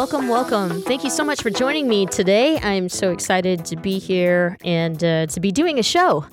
Welcome, welcome. Thank you so much for joining me today. I'm so excited to be here and uh, to be doing a show.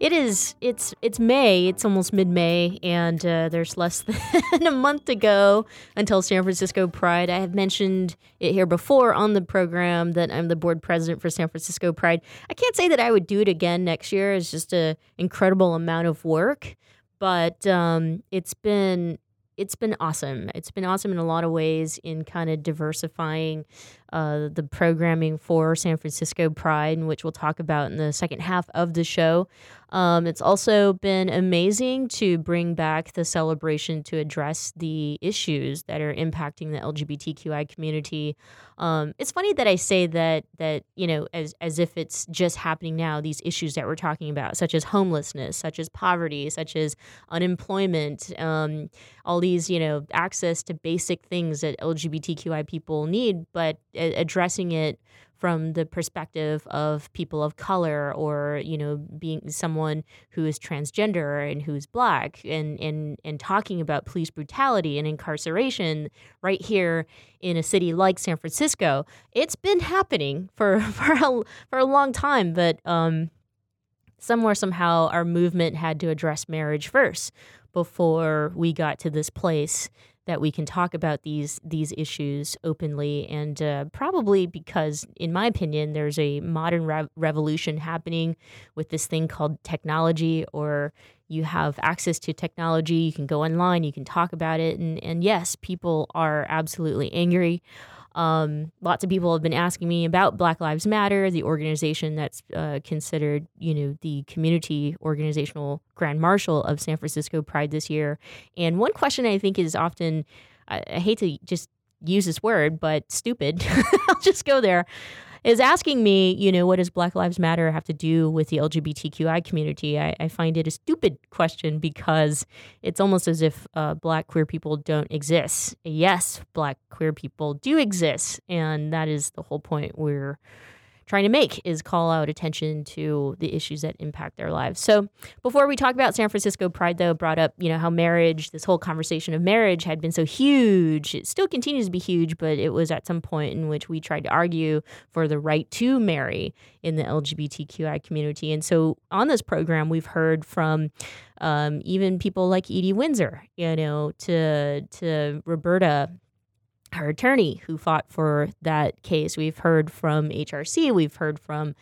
It is. It's it's May. It's almost mid May, and uh, there's less than a month to go until San Francisco Pride. I have mentioned it here before on the program that I'm the board president for San Francisco Pride. I can't say that I would do it again next year. It's just an incredible amount of work, but um, it's been it's been awesome. It's been awesome in a lot of ways in kind of diversifying uh, the programming for San Francisco Pride, which we'll talk about in the second half of the show. Um, it's also been amazing to bring back the celebration to address the issues that are impacting the LGBTQI community. Um, it's funny that I say that that you know as as if it's just happening now. These issues that we're talking about, such as homelessness, such as poverty, such as unemployment, um, all these you know access to basic things that LGBTQI people need, but addressing it from the perspective of people of color or you know being someone who is transgender and who's black and and and talking about police brutality and incarceration right here in a city like San Francisco. It's been happening for for a, for a long time but um somewhere somehow our movement had to address marriage first before we got to this place that we can talk about these these issues openly. And uh, probably because in my opinion there's a modern re- revolution happening with this thing called technology or you have access to technology you can go online you can talk about it. And and yes people are absolutely angry um, lots of people have been asking me about Black Lives Matter, the organization that's uh, considered, you know, the community organizational grand marshal of San Francisco Pride this year. And one question I think is often, I, I hate to just use this word, but stupid. I'll just go there is asking me, you know, what does Black Lives Matter have to do with the LGBTQI community? I, I find it a stupid question because it's almost as if uh, Black queer people don't exist. Yes, Black queer people do exist, and that is the whole point we're trying to make is call out attention to the issues that impact their lives. So before we talk about San Francisco Pride, though, brought up you know how marriage, this whole conversation of marriage, had been so huge. It still continues to be huge, but it was at some point in which we tried to argue for the right to marry in the LGBTQI community. And so on this program, we've heard from um, even people like Edie Windsor, you know, to to Roberta her attorney who fought for that case. We've heard from HRC, we've heard from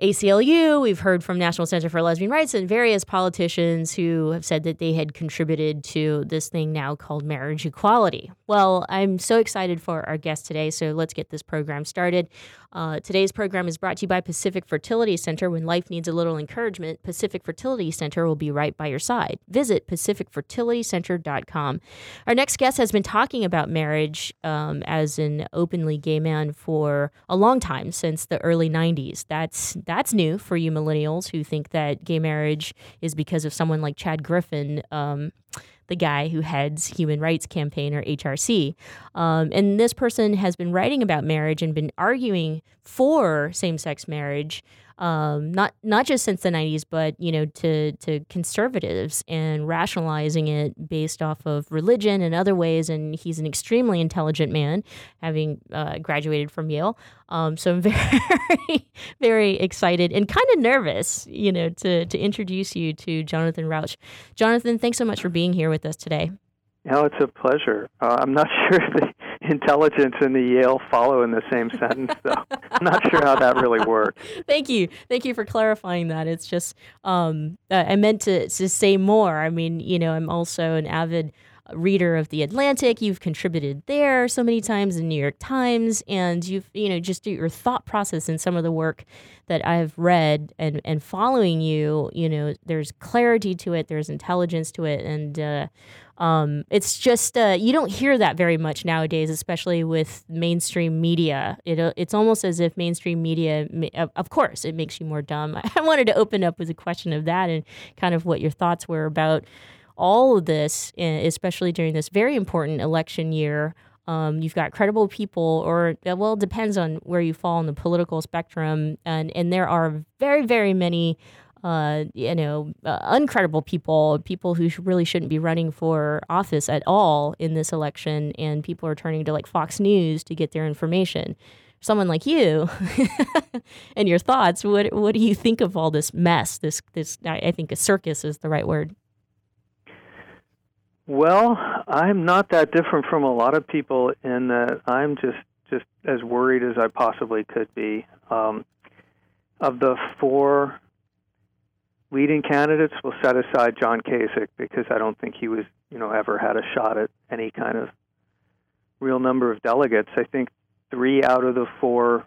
ACLU, we've heard from National Center for Lesbian Rights and various politicians who have said that they had contributed to this thing now called marriage equality. Well, I'm so excited for our guest today, so let's get this program started. Uh, today's program is brought to you by Pacific Fertility Center. When life needs a little encouragement, Pacific Fertility Center will be right by your side. Visit pacificfertilitycenter.com. Our next guest has been talking about marriage um, as an openly gay man for a long time, since the early 90s. That's that's new for you millennials who think that gay marriage is because of someone like Chad Griffin. Um, the guy who heads Human Rights Campaign or HRC. Um, and this person has been writing about marriage and been arguing for same sex marriage um, not not just since the 90s, but you know, to to conservatives and rationalizing it based off of religion and other ways. And he's an extremely intelligent man, having uh, graduated from Yale. Um, so I'm very very excited and kind of nervous, you know, to to introduce you to Jonathan Rauch. Jonathan, thanks so much for being here with us today. No, it's a pleasure. Uh, I'm not sure if intelligence and the Yale follow in the same sentence, so I'm not sure how that really works. Thank you, thank you for clarifying that. It's just um, I meant to to say more. I mean, you know, I'm also an avid reader of the Atlantic. You've contributed there so many times in New York Times, and you've you know just your thought process in some of the work that I've read and and following you. You know, there's clarity to it, there's intelligence to it, and uh, um, it's just uh, you don't hear that very much nowadays, especially with mainstream media. It, uh, it's almost as if mainstream media, of course, it makes you more dumb. I wanted to open up with a question of that and kind of what your thoughts were about all of this, eh, especially during this very important election year. Um, you've got credible people, or uh, well, it depends on where you fall on the political spectrum, and and there are very very many. Uh, you know, uh, uncredible people, people who really shouldn't be running for office at all in this election, and people are turning to like Fox News to get their information. Someone like you, and your thoughts. What what do you think of all this mess? This this I think a circus is the right word. Well, I'm not that different from a lot of people in that I'm just just as worried as I possibly could be. Um, of the four leading candidates, we'll set aside John Kasich because I don't think he was, you know, ever had a shot at any kind of real number of delegates. I think three out of the four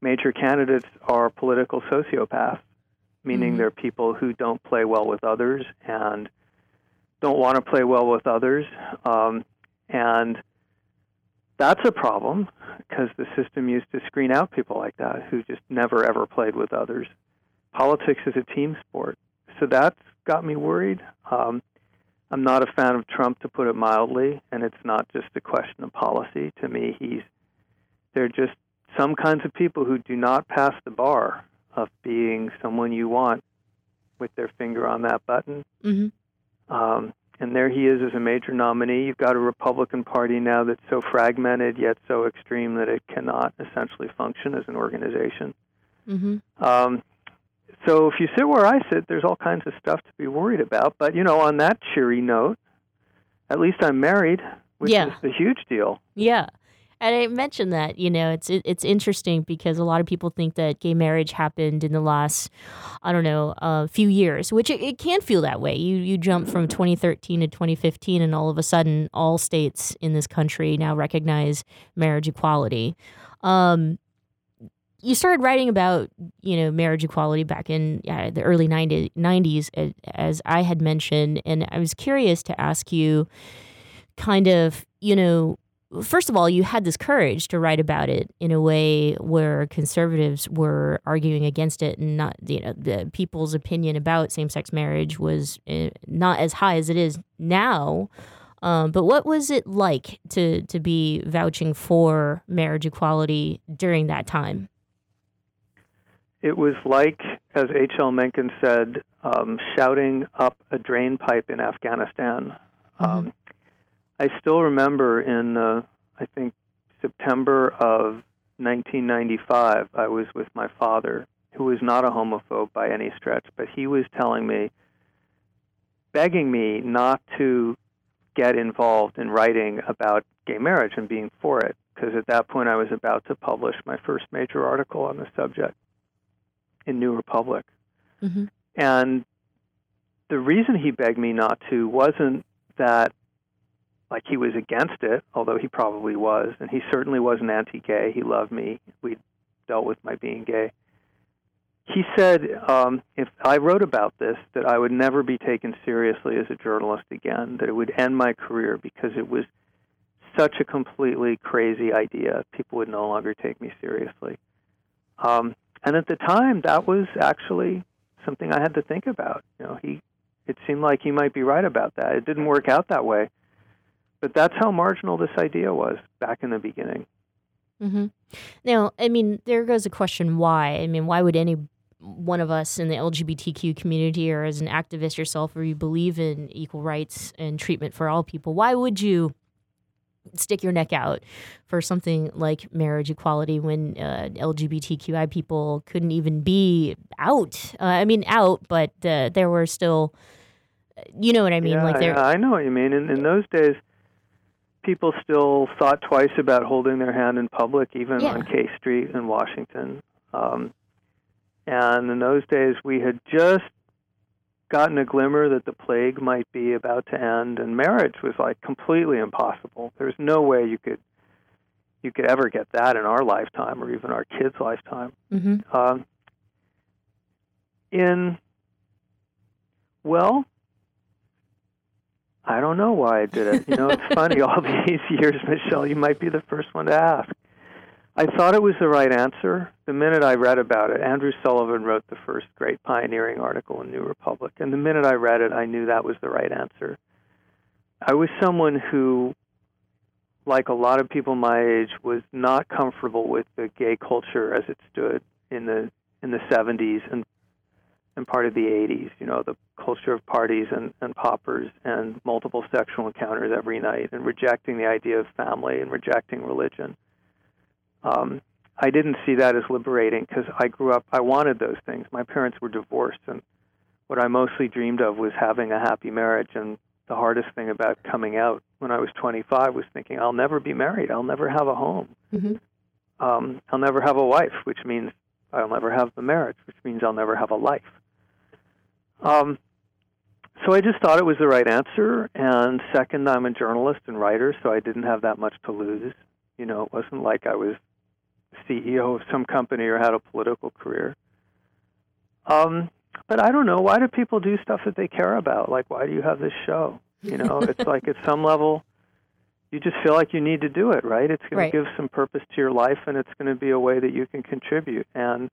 major candidates are political sociopaths, meaning mm-hmm. they're people who don't play well with others and don't want to play well with others. Um, and that's a problem because the system used to screen out people like that who just never ever played with others. Politics is a team sport. So that's got me worried. Um, I'm not a fan of Trump, to put it mildly, and it's not just a question of policy. To me, he's they're just some kinds of people who do not pass the bar of being someone you want with their finger on that button. Mm-hmm. Um, and there he is as a major nominee. You've got a Republican Party now that's so fragmented yet so extreme that it cannot essentially function as an organization. Mm-hmm. Um, so if you sit where I sit, there's all kinds of stuff to be worried about. But you know, on that cheery note, at least I'm married, which yeah. is a huge deal. Yeah. And I mentioned that, you know, it's it, it's interesting because a lot of people think that gay marriage happened in the last, I don't know, a uh, few years, which it, it, can feel that way. You you jump from 2013 to 2015, and all of a sudden, all states in this country now recognize marriage equality. Um, you started writing about you know marriage equality back in yeah, the early 90, 90s, as I had mentioned, and I was curious to ask you, kind of, you know first of all, you had this courage to write about it in a way where conservatives were arguing against it, and not you know the people's opinion about same-sex marriage was uh, not as high as it is now. Um, but what was it like to to be vouching for marriage equality during that time? It was like, as H.L. Mencken said, um, shouting up a drain pipe in Afghanistan. Mm-hmm. Um, I still remember in uh, I think September of 1995, I was with my father, who was not a homophobe by any stretch, but he was telling me, begging me not to get involved in writing about gay marriage and being for it, because at that point I was about to publish my first major article on the subject in New Republic. Mm-hmm. And the reason he begged me not to wasn't that like he was against it, although he probably was, and he certainly wasn't anti-gay. He loved me. We dealt with my being gay. He said um, if I wrote about this, that I would never be taken seriously as a journalist again. That it would end my career because it was such a completely crazy idea. People would no longer take me seriously. Um, and at the time, that was actually something I had to think about. You know, he it seemed like he might be right about that. It didn't work out that way. But that's how marginal this idea was back in the beginning. Mm-hmm. Now, I mean, there goes a question why. I mean, why would any one of us in the LGBTQ community or as an activist yourself, or you believe in equal rights and treatment for all people, why would you stick your neck out for something like marriage equality when uh, LGBTQI people couldn't even be out? Uh, I mean, out, but uh, there were still, you know what I mean? Yeah, like there. Yeah, I know what you mean. In, in those days, people still thought twice about holding their hand in public, even Yeah. on K Street in Washington. Um, and in those days, we had just gotten a glimmer that the plague might be about to end, and marriage was like completely impossible. There's no way you could you could ever get that in our lifetime or even our kids' lifetime. hmm Um, in well, I don't know why I did it. You know, it's funny. All these years, Michelle, you might be the first one to ask. I thought it was the right answer the minute I read about it. Andrew Sullivan wrote the first great pioneering article in New Republic, and the minute I read it, I knew that was the right answer. I was someone who, like a lot of people my age, was not comfortable with the gay culture as it stood in the in the 70s and and part of the 80s. You know, the culture of parties and, and poppers and multiple sexual encounters every night, and rejecting the idea of family and rejecting religion. Um, I didn't see that as liberating because I grew up. I wanted those things. My parents were divorced, and what I mostly dreamed of was having a happy marriage. And the hardest thing about coming out when I was 25 was thinking I'll never be married. I'll never have a home. hmm Um, I'll never have a wife, which means I'll never have the marriage, which means I'll never have a life. Um, so I just thought it was the right answer. And second, I'm a journalist and writer, so I didn't have that much to lose. You know, it wasn't like I was CEO of some company or had a political career. Um, but I don't know. Why do people do stuff that they care about? Like, why do you have this show? You know, it's like at some level, you just feel like you need to do it, right? It's going Right. to give some purpose to your life, and it's going to be a way that you can contribute. And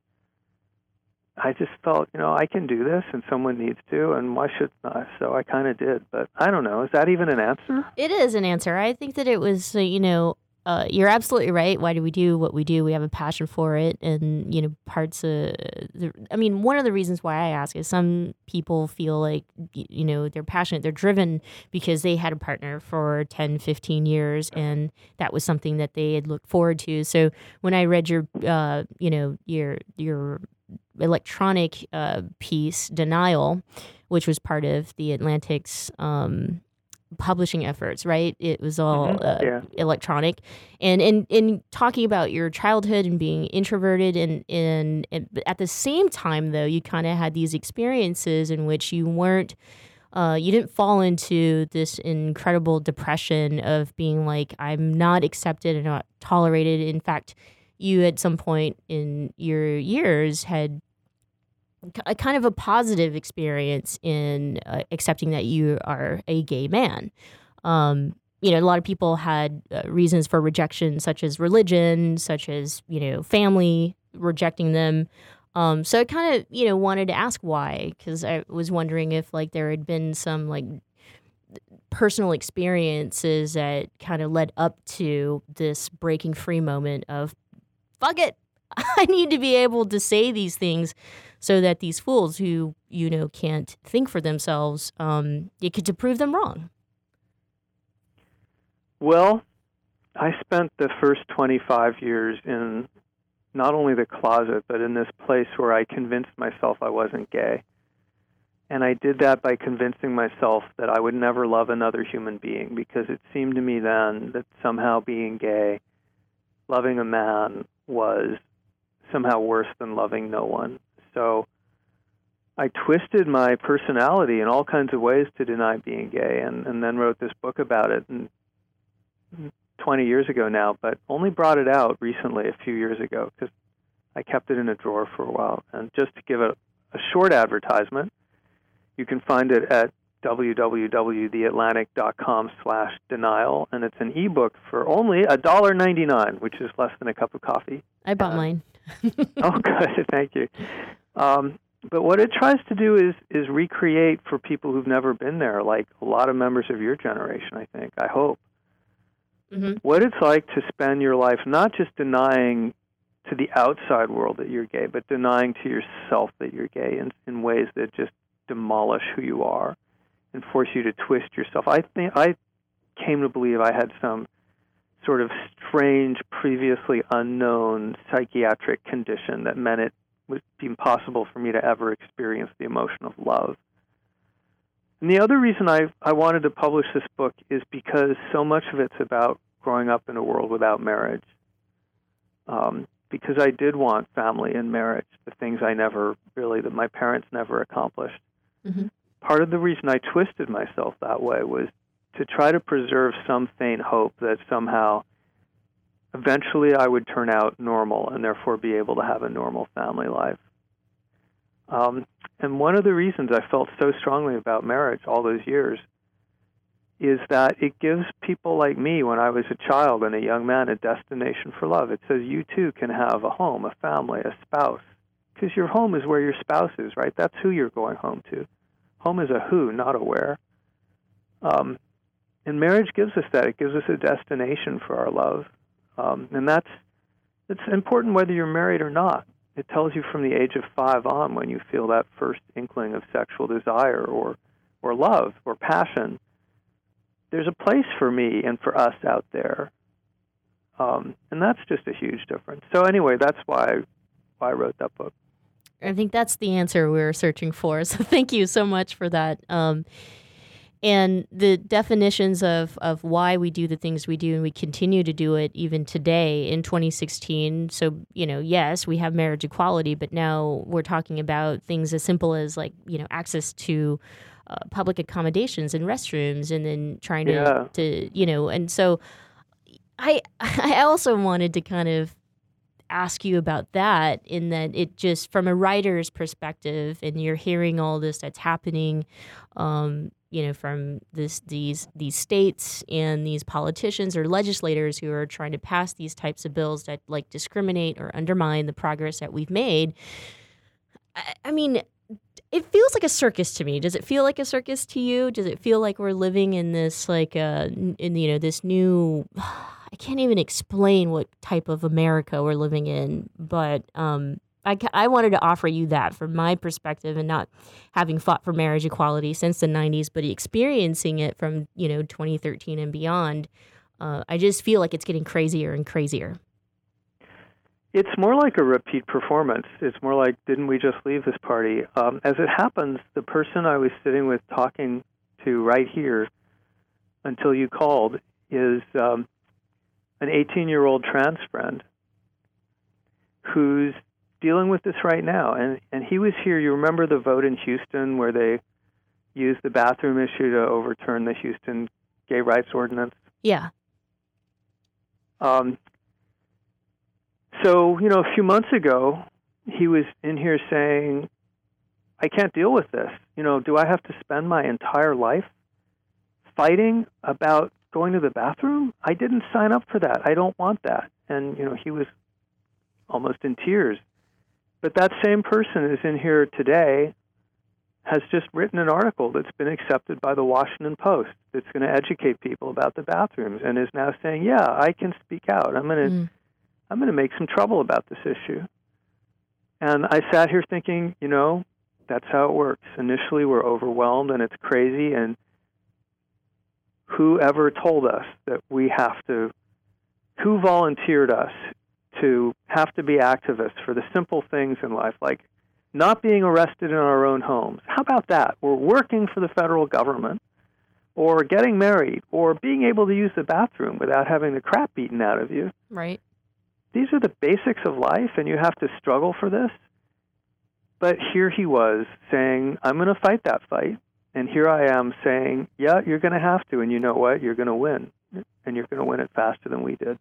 I just felt, you know, I can do this, and someone needs to, and why shouldn't I? So I kind of did. But I don't know. Is that even an answer? It is an answer. I think that it was, uh, you know, uh, you're absolutely right. Why do we do what we do? We have a passion for it, and you know, parts of. The, I mean, one of the reasons why I ask is some people feel like you know they're passionate, they're driven because they had a partner for 10, 15 years, and that was something that they had looked forward to. So when I read your, uh, you know, your your electronic uh, piece, denial, which was part of the Atlantic's. Um, publishing efforts right? It was all Mhm, uh, yeah. electronic. And in in talking about your childhood and being introverted and and, and at the same time though you kind of had these experiences in which you weren't uh, you didn't fall into this incredible depression of being like i'm not accepted and not tolerated. In fact you at some point in your years had a kind of a positive experience in uh, accepting that you are a gay man. Um, you know, a lot of people had uh, reasons for rejection, such as religion, such as you know, family rejecting them. Um, so I kind of you know wanted to ask why, because I was wondering if like there had been some like personal experiences that kind of led up to this breaking free moment of fuck it i need to be able to say these things so that these fools who you know can't think for themselves um you could to prove them wrong Well, I spent the first 25 years in not only the closet, but in this place where I convinced myself I wasn't gay. And I did that by convincing myself that I would never love another human being because it seemed to me then that somehow being gay, loving a man, was somehow worse than loving no one. So I twisted my personality in all kinds of ways to deny being gay and, and then wrote this book about it. And 20 years ago now, but only brought it out recently, a few years ago, because I kept it in a drawer for a while. And just to give a, a short advertisement, you can find it at www.theatlantic.com slash denial, and it's an ebook for only $1.99, which is less than a cup of coffee. i bought Uh, mine oh, good. Thank you. Um, but what it tries to do is is recreate for people who've never been there, like a lot of members of your generation. I think. I hope hmm what it's like to spend your life not just denying to the outside world that you're gay, but denying to yourself that you're gay in, in ways that just demolish who you are and force you to twist yourself. I think I came to believe I had some sort of strange, previously unknown psychiatric condition that meant it would be impossible for me to ever experience the emotion of love. and the other reason I I wanted to publish this book is because so much of it's about growing up in a world without marriage. Um, because I did want family and marriage, the things I never really that my parents never accomplished. Mm-hmm. Part of the reason I twisted myself that way was to try to preserve some faint hope that somehow eventually I would turn out normal and therefore be able to have a normal family life. Um, and one of the reasons I felt so strongly about marriage all those years is that it gives people like me, when I was a child and a young man, a destination for love. It says you too can have a home, a family, a spouse. Because your home is where your spouse is, right? That's who you're going home to. Home is a who, not a where. Um, and marriage gives us that. It gives us a destination for our love. Um, and that's it's important whether you're married or not. It tells you from the age of five on when you feel that first inkling of sexual desire or or love or passion. There's a place for me and for us out there, um, and that's just a huge difference. So anyway, that's why why I wrote that book. I think that's the answer we are searching for. So thank you so much for that. Um, and the definitions of, of why we do the things we do and we continue to do it even today in 2016 so you know yes we have marriage equality but now we're talking about things as simple as like you know access to uh, public accommodations and restrooms and then trying to, Yeah. to you know and so i i also wanted to kind of ask you about that in that it just from a writer's perspective and you're hearing all this that's happening um, you know from this these these states and these politicians or legislators who are trying to pass these types of bills that like discriminate or undermine the progress that we've made I, I mean it feels like a circus to me. Does it feel like a circus to you? Does it feel like we're living in this like uh in you know this new I can't even explain what type of America we're living in, but um I, I wanted to offer you that from my perspective and not having fought for marriage equality since the 90s, but experiencing it from, you know, 2013 and beyond. Uh, I just feel like it's getting crazier and crazier. It's more like a repeat performance. It's more like, didn't we just leave this party? Um, as it happens, the person I was sitting with talking to right here until you called is um, an 18 year old trans friend who's dealing with this right now. And, and he was here. You remember the vote in Houston where they used the bathroom issue to overturn the Houston gay rights ordinance? Yeah. Um, so, you know, a few months ago, he was in here saying, I can't deal with this. You know, do I have to spend my entire life fighting about going to the bathroom? I didn't sign up for that. I don't want that. And, you know, he was almost in tears. But that same person is in here today, has just written an article that's been accepted by the Washington Post that's going to educate people about the bathrooms and is now saying, yeah, I can speak out. I'm going to. Mm. I'm going to make some trouble about this issue. And I sat here thinking, you know, that's how it works. Initially, we're overwhelmed and it's crazy. And whoever told us that we have to, who volunteered us to have to be activists for the simple things in life, like not being arrested in our own homes? How about that? We're working for the federal government. Or getting married, or being able to use the bathroom without having the crap beaten out of you Right. these are the basics of life and you have to struggle for this. But here he was saying, I'm going to fight that fight. And here I am saying, yeah, you're going to have to. And you know what? You're going to win. And you're going to win it faster than we did.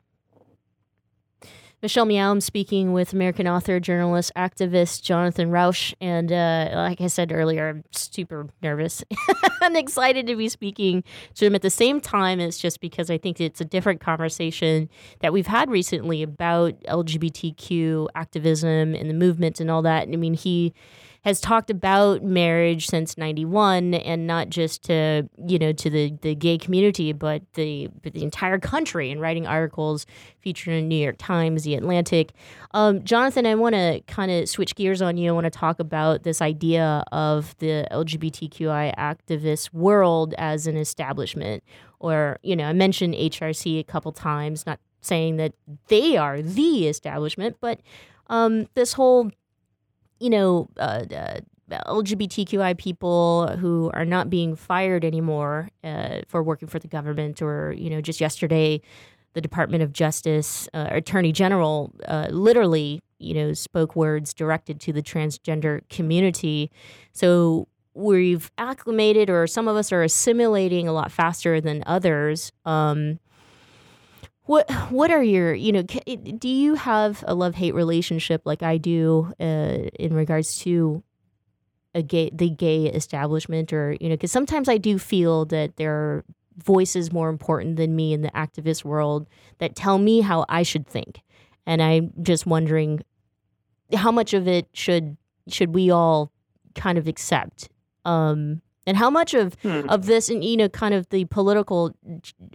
Michelle I'm speaking with American author, journalist, activist Jonathan Rauch. And uh, like I said earlier, I'm super nervous and excited to be speaking to him at the same time. It's just because I think it's a different conversation that we've had recently about LGBTQ activism and the movement and all that. I mean, he has talked about marriage since 91 and not just to you know to the, the gay community but the but the entire country and writing articles featured in new york times the atlantic. Um, jonathan i want to kind of switch gears on you. I want to talk about this idea of the lgbtqi activist world as an establishment. Or you know i mentioned hrc a couple times not saying that they are the establishment but um, this whole you know, uh, uh, LGBTQI people who are not being fired anymore uh, for working for the government, or you know, just yesterday, the Department of Justice uh, Attorney General uh, literally, you know, spoke words directed to the transgender community. So we've acclimated, or some of us are assimilating a lot faster than others. Um, what what are your you know do you have a love hate relationship like I do uh, in regards to a gay the gay establishment or you know because sometimes I do feel that there are voices more important than me in the activist world that tell me how I should think. And I'm just wondering how much of it should should we all kind of accept? Um, and how much of hmm. of this and you know kind of the political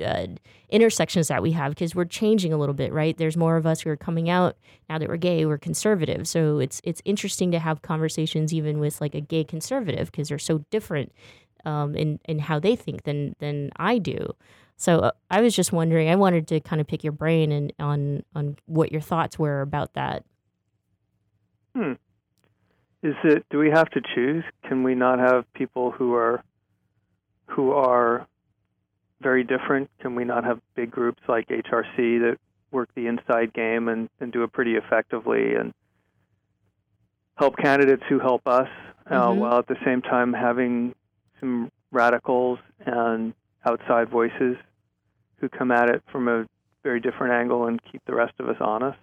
uh, intersections that we have because we're changing a little bit right? There's more of us who are coming out now that we're gay we're conservative. So it's it's interesting to have conversations even with like a gay conservative because they're so different um, in in how they think than than I do. So uh, I was just wondering I wanted to kind of pick your brain and on on what your thoughts were about that. Hmm is it do we have to choose? Can we not have people who are who are very different? Can we not have big groups like HRC that work the inside game and, and do it pretty effectively and help candidates who help us uh, mm-hmm. while at the same time having some radicals and outside voices who come at it from a very different angle and keep the rest of us honest?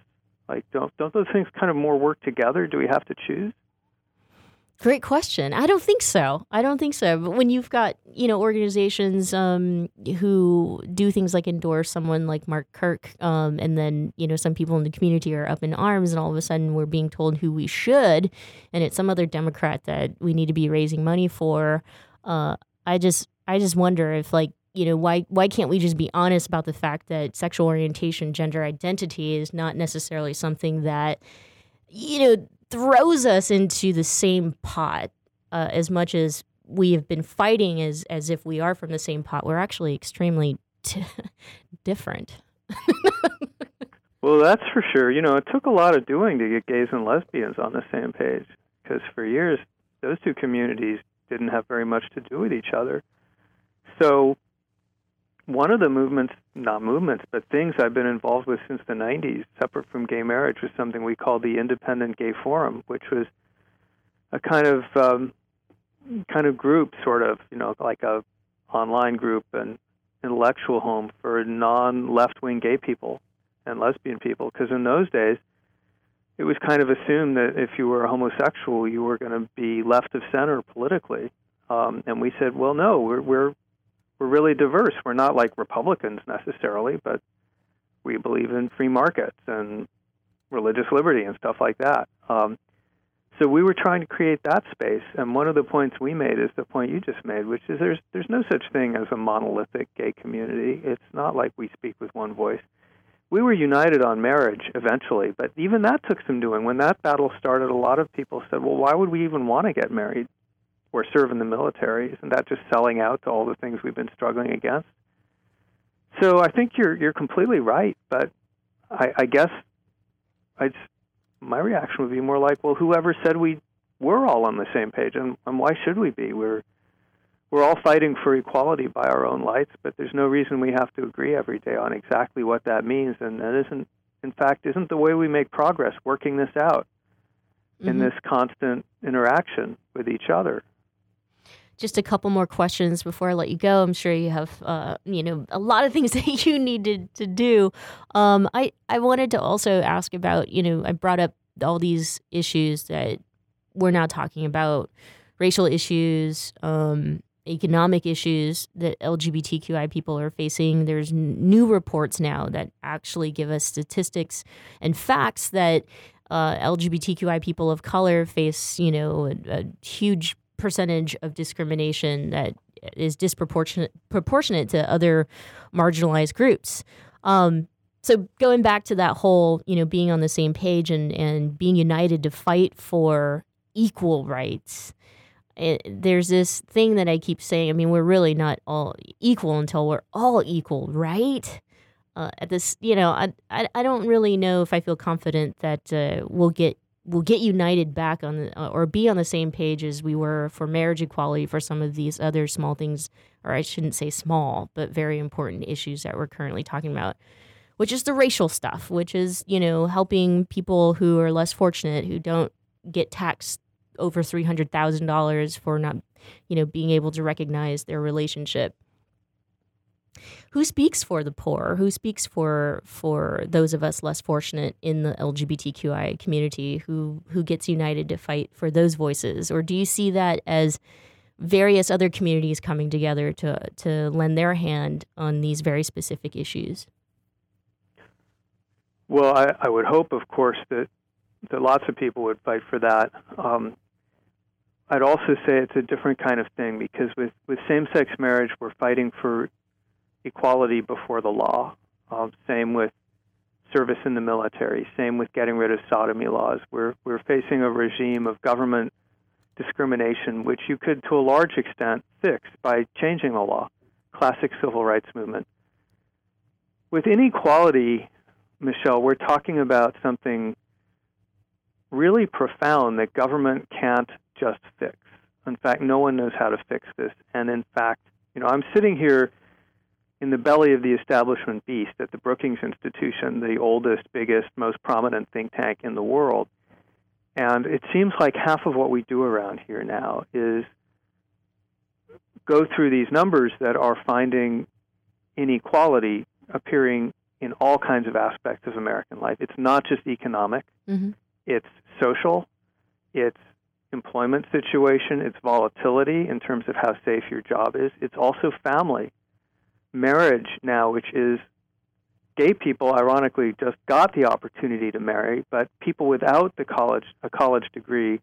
Like, don't don't those things kind of more work together? Do we have to choose? Great question. I don't think so. I don't think so. But when you've got you know organizations um, who do things like endorse someone like Mark Kirk, um, and then you know some people in the community are up in arms, and all of a sudden we're being told who we should, and it's some other Democrat that we need to be raising money for. Uh, I just I just wonder if like you know why why can't we just be honest about the fact that sexual orientation, gender identity is not necessarily something that you know throws us into the same pot uh, as much as we have been fighting as as if we are from the same pot. We're actually extremely t- different. well, that's for sure. You know, it took a lot of doing to get gays and lesbians on the same page because for years those two communities didn't have very much to do with each other. So one of the movements, not movements, but things I've been involved with since the 90s, separate from gay marriage, was something we called the Independent Gay Forum, which was a kind of um, kind of group, sort of, you know, like a online group and intellectual home for non-left-wing gay people and lesbian people. Because in those days, it was kind of assumed that if you were a homosexual, you were going to be left of center politically. Um, and we said, well, no, we're, we're we're really diverse. We're not like Republicans necessarily, but we believe in free markets and religious liberty and stuff like that. Um, so we were trying to create that space, and one of the points we made is the point you just made, which is there's there's no such thing as a monolithic gay community. It's not like we speak with one voice. We were united on marriage eventually, but even that took some doing. When that battle started, a lot of people said, "Well, why would we even want to get married? Or serve in the military. Isn't that just selling out to all the things we've been struggling against? So I think you're you're completely right, but I, I guess I my reaction would be more like, well, whoever said we were all on the same page, and, and why should we be? We're we're all fighting for equality by our own lights, but there's no reason we have to agree every day on exactly what that means, and that isn't, in fact, isn't the way we make progress working this out mm-hmm. in this constant interaction with each other just a couple more questions before I let you go. I'm sure you have, uh, you know, a lot of things that you needed to do. Um, I I wanted to also ask about, you know, I brought up all these issues that we're now talking about, racial issues, um, economic issues that LGBTQI people are facing. There's new reports now that actually give us statistics and facts that uh, LGBTQI people of color face, you know, a, a huge percentage of discrimination that is disproportionate proportionate to other marginalized groups. Um, so going back to that whole, you know, being on the same page and and being united to fight for equal rights. It, eh, there's this thing that I keep saying. I mean, we're really not all equal until we're all equal, right? Uh, at this, you know, I, I I don't really know if I feel confident that uh, we'll get will get united back on the, uh, or be on the same page as we were for marriage equality for some of these other small things or I shouldn't say small but very important issues that we're currently talking about which is the racial stuff which is you know helping people who are less fortunate who don't get taxed over $300,000 for not you know being able to recognize their relationship who speaks for the poor who speaks for for those of us less fortunate in the lgbtqi community who who gets united to fight for those voices? Or do you see that as various other communities coming together to to lend their hand on these very specific issues? Well i, I would hope of course that that lots of people would fight for that. Um, I'd also say it's a different kind of thing because with, with same sex marriage, we're fighting for equality before the law. Uh, same with service in the military. Same with getting rid of sodomy laws. We're we're facing a regime of government discrimination, which you could, to a large extent, fix by changing the law. Classic civil rights movement. With inequality, Michelle, we're talking about something really profound that government can't just fix. In fact, no one knows how to fix this. And in fact, you know, I'm sitting here in the belly of the establishment beast at the Brookings Institution, the oldest, biggest, most prominent think tank in the world. And it seems like half of what we do around here now is go through these numbers that are finding inequality appearing in all kinds of aspects of American life. It's not just economic, mm-hmm. it's social, it's employment situation, it's volatility in terms of how safe your job is, it's also family marriage now, which is gay people, ironically, just got the opportunity to marry, but people without the college a college degree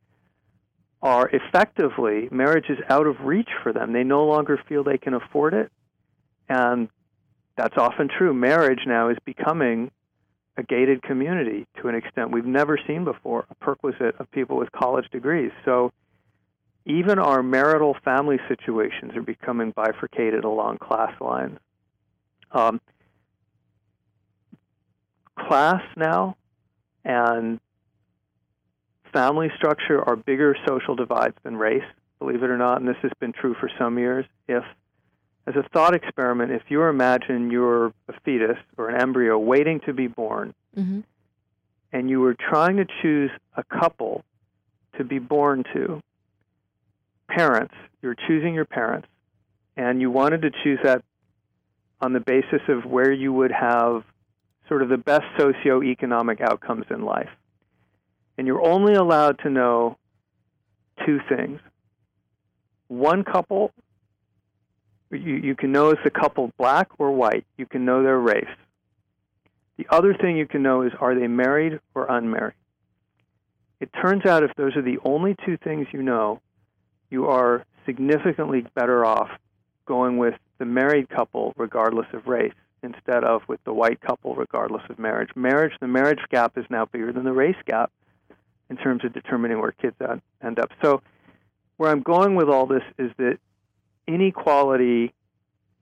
are effectively marriage is out of reach for them. They no longer feel they can afford it, and that's often true. Marriage now is becoming a gated community to an extent we've never seen before, a perquisite of people with college degrees. So even our marital family situations are becoming bifurcated along class lines. Um, class now and family structure are bigger social divides than race, believe it or not, and this has been true for some years. If, as a thought experiment, if you imagine you're a fetus or an embryo waiting to be born, mm-hmm. and you were trying to choose a couple to be born to, parents, you're choosing your parents, and you wanted to choose that on the basis of where you would have sort of the best socioeconomic outcomes in life. And you're only allowed to know two things. One couple, you, you can know is the couple black or white. You can know their race. The other thing you can know is are they married or unmarried? It turns out if those are the only two things you know, you are significantly better off going with the married couple regardless of race instead of with the white couple regardless of marriage. Marriage, the marriage gap is now bigger than the race gap in terms of determining where kids end up. So, where I'm going with all this is that inequality,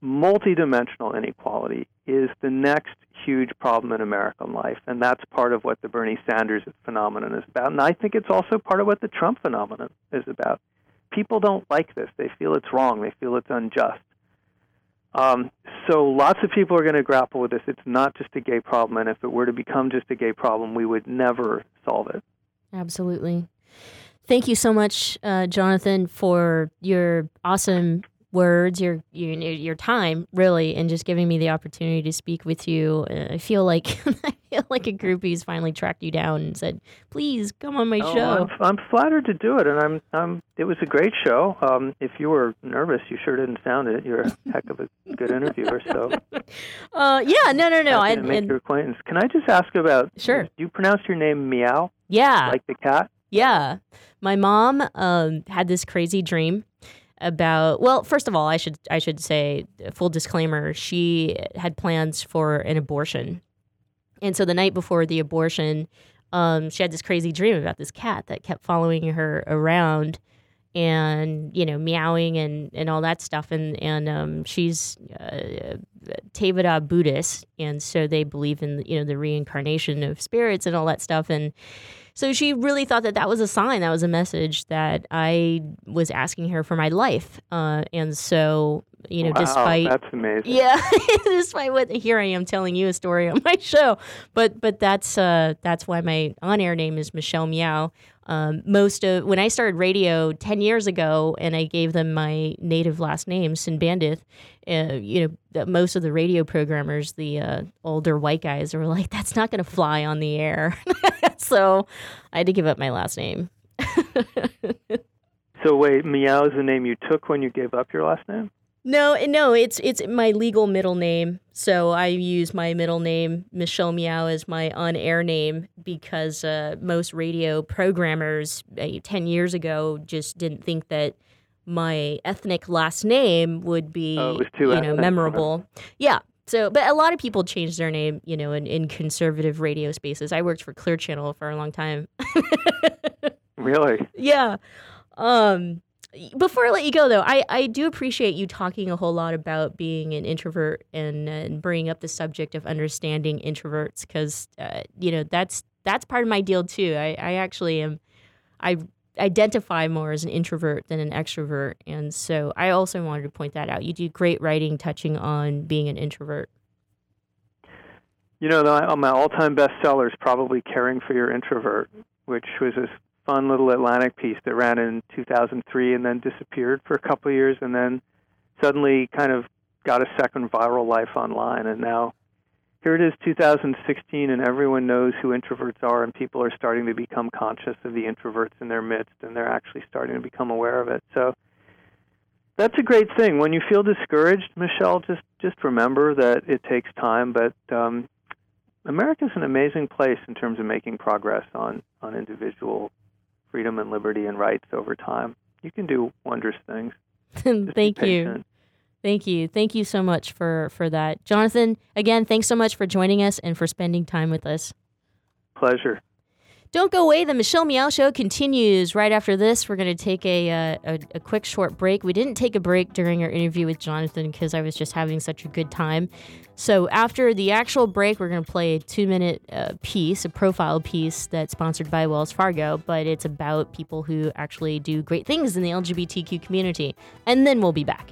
multidimensional inequality, is the next huge problem in American life, and that's part of what the Bernie Sanders phenomenon is about. And I think it's also part of what the Trump phenomenon is about people don't like this. They feel it's wrong. They feel it's unjust. Um, so lots of people are going to grapple with this. It's not just a gay problem, and if it were to become just a gay problem, we would never solve it. Absolutely. Thank you so much, uh, Jonathan, for your awesome words, your, your your time, really, and just giving me the opportunity to speak with you. Uh, I feel like I feel like a groupie's finally tracked you down and said, "Please come on my oh, show." I'm, I'm, flattered to do it, and I'm I'm. It was a great show. Um, if you were nervous, you sure didn't sound it. You're a heck of a good interviewer. So, uh, yeah, no, no, no. I make and, your acquaintance. Can I just ask about? Sure. Do you pronounce your name Meow? Yeah. Like the cat. Yeah. My mom um, had this crazy dream about well first of all i should i should say full disclaimer she had plans for an abortion. And so the night before the abortion um, she had this crazy dream about this cat that kept following her around and you know meowing and and all that stuff. And and um, she's uh, Buddhist. And so they believe in you know the reincarnation of spirits and all that stuff. And So she really thought that that was a sign, that was a message that I was asking her for my life. Uh, and so, you know, wow, despite that's amazing. yeah, despite what here I am telling you a story on my show, but but that's uh, that's why my on-air name is Michelle Meow. Um, most of when I started radio ten years ago, and I gave them my native last name, Sinbandith. Uh, you know, most of the radio programmers, the uh, older white guys, were like, "That's not going to fly on the air." so I had to give up my last name. so wait, Meow is the name you took when you gave up your last name? No, no, it's it's my legal middle name. So I use my middle name, Michelle Meow, as my on-air name because uh, most radio programmers uh, ten years ago just didn't think that my ethnic last name would be oh, you know ethnic. memorable. Yeah. So, but a lot of people change their name, you know, in, in conservative radio spaces. I worked for Clear Channel for a long time. really? Yeah. Um, before I let you go, though, I, I do appreciate you talking a whole lot about being an introvert and, and bringing up the subject of understanding introverts because, uh, you know, that's that's part of my deal too. I, I actually am, I identify more as an introvert than an extrovert. And so I also wanted to point that out. You do great writing touching on being an introvert. You know, my all-time bestseller is probably "Caring for Your Introvert," which was a fun little Atlantic piece that ran in 2003 and then disappeared for a couple of years, and then suddenly kind of got a second viral life online. And now here it is, 2016, and everyone knows who introverts are, and people are starting to become conscious of the introverts in their midst, and they're actually starting to become aware of it. So that's a great thing. When you feel discouraged, Michelle, just just remember that it takes time, but um, America's an amazing place in terms of making progress on on individual freedom and liberty and rights over time. You can do wondrous things. Thank you. Thank you. Thank you so much for for that. Jonathan, again, thanks so much for joining us and for spending time with us. Pleasure. Don't go away. The Michelle Meow Show continues right after this. We're going to take a, uh, a, a quick short break. We didn't take a break during our interview with Jonathan because I was just having such a good time. So after the actual break, we're going to play a two minute uh, piece, a profile piece that's sponsored by Wells Fargo, but it's about people who actually do great things in the LGBTQ community. And then we'll be back.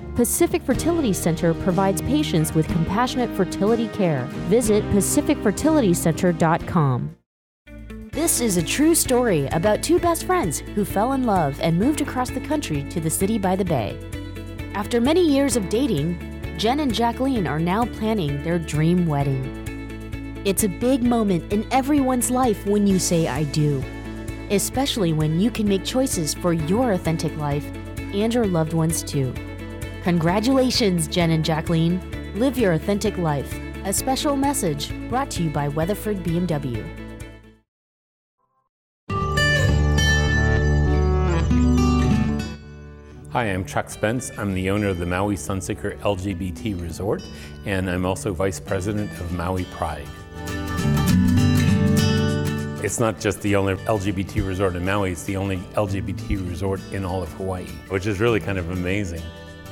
Pacific Fertility Center provides patients with compassionate fertility care. Visit pacificfertilitycenter.com. This is a true story about two best friends who fell in love and moved across the country to the city by the bay. After many years of dating, Jen and Jacqueline are now planning their dream wedding. It's a big moment in everyone's life when you say I do, especially when you can make choices for your authentic life and your loved ones too. Congratulations, Jen and Jacqueline. Live your authentic life. A special message brought to you by Weatherford BMW. Hi, I'm Chuck Spence. I'm the owner of the Maui Sunseeker LGBT Resort, and I'm also vice president of Maui Pride. It's not just the only LGBT resort in Maui, it's the only LGBT resort in all of Hawaii, which is really kind of amazing.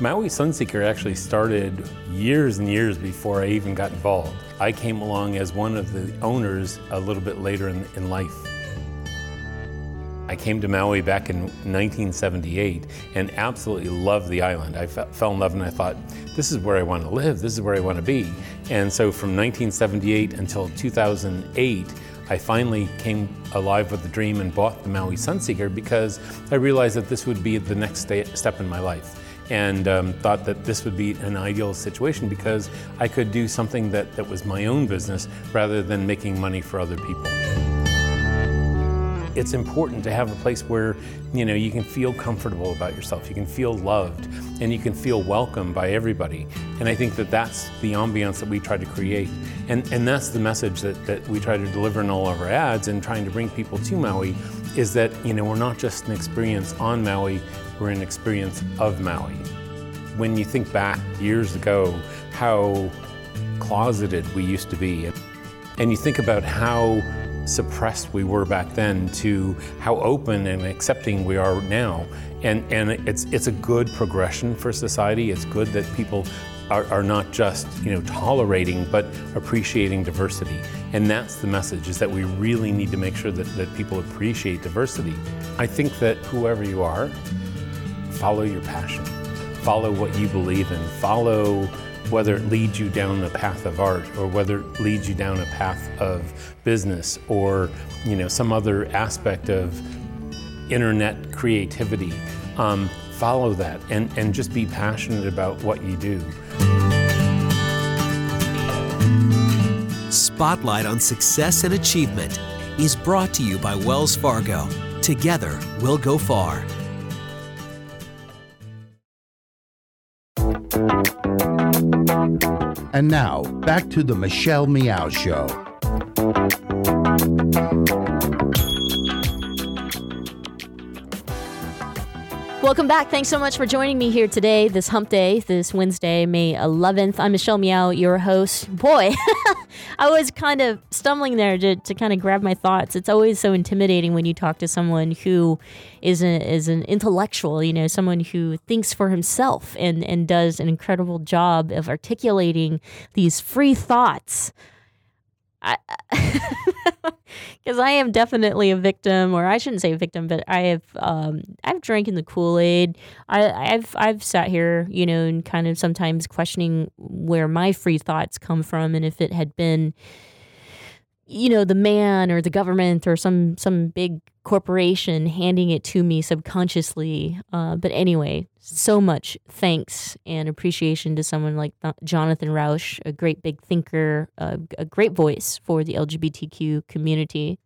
Maui Sunseeker actually started years and years before I even got involved. I came along as one of the owners a little bit later in, in life. I came to Maui back in 1978 and absolutely loved the island. I fell in love and I thought, this is where I want to live, this is where I want to be. And so from 1978 until 2008, I finally came alive with the dream and bought the Maui Sunseeker because I realized that this would be the next step in my life and um, thought that this would be an ideal situation because I could do something that, that was my own business rather than making money for other people. It's important to have a place where you know you can feel comfortable about yourself you can feel loved and you can feel welcome by everybody. And i think that that's the ambiance that we try to create. And and that's the message that, that we try to deliver in all of our ads and trying to bring people to maui is that you know we're not just an experience on Maui, we're an experience of Maui. When you think back years ago, how closeted we used to be, and you think about how suppressed we were back then to how open and accepting we are now. And, and it's, it's a good progression for society. It's good that people are, are not just you know tolerating but appreciating diversity. And that's the message is that we really need to make sure that, that people appreciate diversity. I think that whoever you are, follow your passion. Follow what you believe in. Follow whether it leads you down the path of art or whether it leads you down a path of business or you know some other aspect of internet creativity um, follow that and, and just be passionate about what you do spotlight on success and achievement is brought to you by wells fargo together we'll go far And now, back to the Michelle Meow Show. Welcome back. Thanks so much for joining me here today, this hump day, this Wednesday, May 11th. I'm Michelle Meow, your host. Boy, I was kind of stumbling there to, to kind of grab my thoughts. It's always so intimidating when you talk to someone who is, a, is an intellectual, you know, someone who thinks for himself and, and does an incredible job of articulating these free thoughts. I, because I am definitely a victim, or I shouldn't say a victim, but I have um, I've drank in the Kool Aid. I, I've I've sat here, you know, and kind of sometimes questioning where my free thoughts come from, and if it had been, you know, the man or the government or some some big corporation handing it to me subconsciously. Uh, but anyway, so much thanks and appreciation to someone like Jonathan Rauch, a great big thinker, a great voice for the LGBTQ community.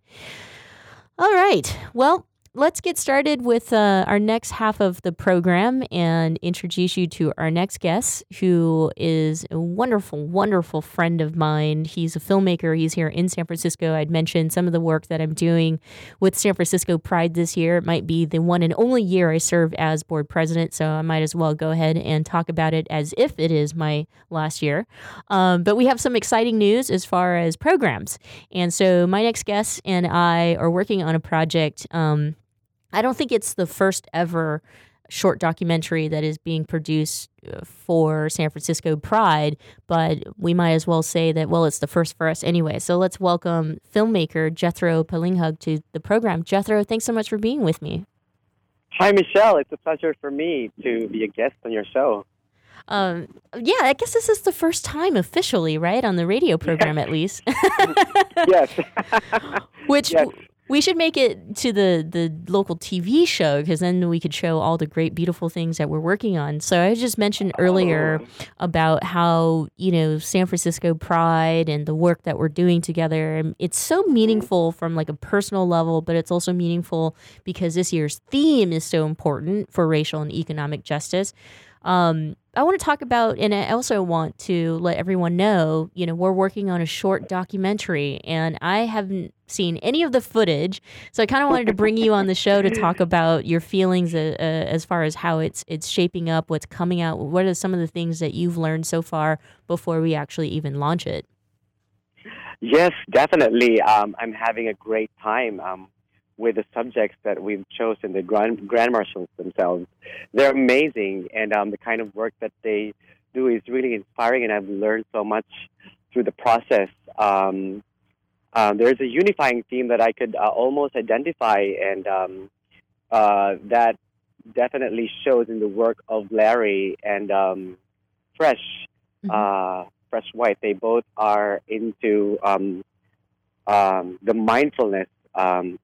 All right. Well, let's get started with uh, our next half of the program and introduce you to our next guest, who is a wonderful, wonderful friend of mine. He's a filmmaker. He's here in San Francisco. I'd mentioned some of the work that I'm doing with San Francisco Pride this year. It might be the one and only year I serve as board president, so I might as well go ahead and talk about it as if it is my last year. Um, but we have some exciting news as far as programs. And so my next guest and I are working on a project. Um, I don't think it's the first ever short documentary that is being produced uh, for San Francisco Pride, but we might as well say that, well, it's the first for us anyway. So let's welcome filmmaker Jethro Patalinghug to the program. Jethro, thanks so much for being with me. Hi, Michelle. It's a pleasure for me to be a guest on your show. Um, yeah, I guess this is the first time officially, right, on the radio program at least. yes. Which yes. We should make it to the the local TV show because then we could show all the great, beautiful things that we're working on. So I just mentioned earlier oh. about how you know San Francisco Pride and the work that we're doing together. It's so meaningful from like a personal level, but it's also meaningful because this year's theme is so important for racial and economic justice. Um, I want to talk about, and I also want to let everyone know, you know, we're working on a short documentary, and I haven't seen any of the footage, so I kind of wanted to bring you on the show to talk about your feelings uh, uh, as far as how it's it's shaping up, what's coming out, what are some of the things that you've learned so far before we actually even launch it. Yes, definitely. Um, I'm having a great time. Um, with the subjects that we've chosen, the grand, grand marshals themselves. They're amazing, and um, the kind of work that they do is really inspiring, and I've learned so much through the process. Um, um, there's a unifying theme that I could uh, almost identify, and um, uh, that definitely shows in the work of Larry and um, Fresh, mm-hmm. uh, Fresh White. They both are into um, the mindfulness um,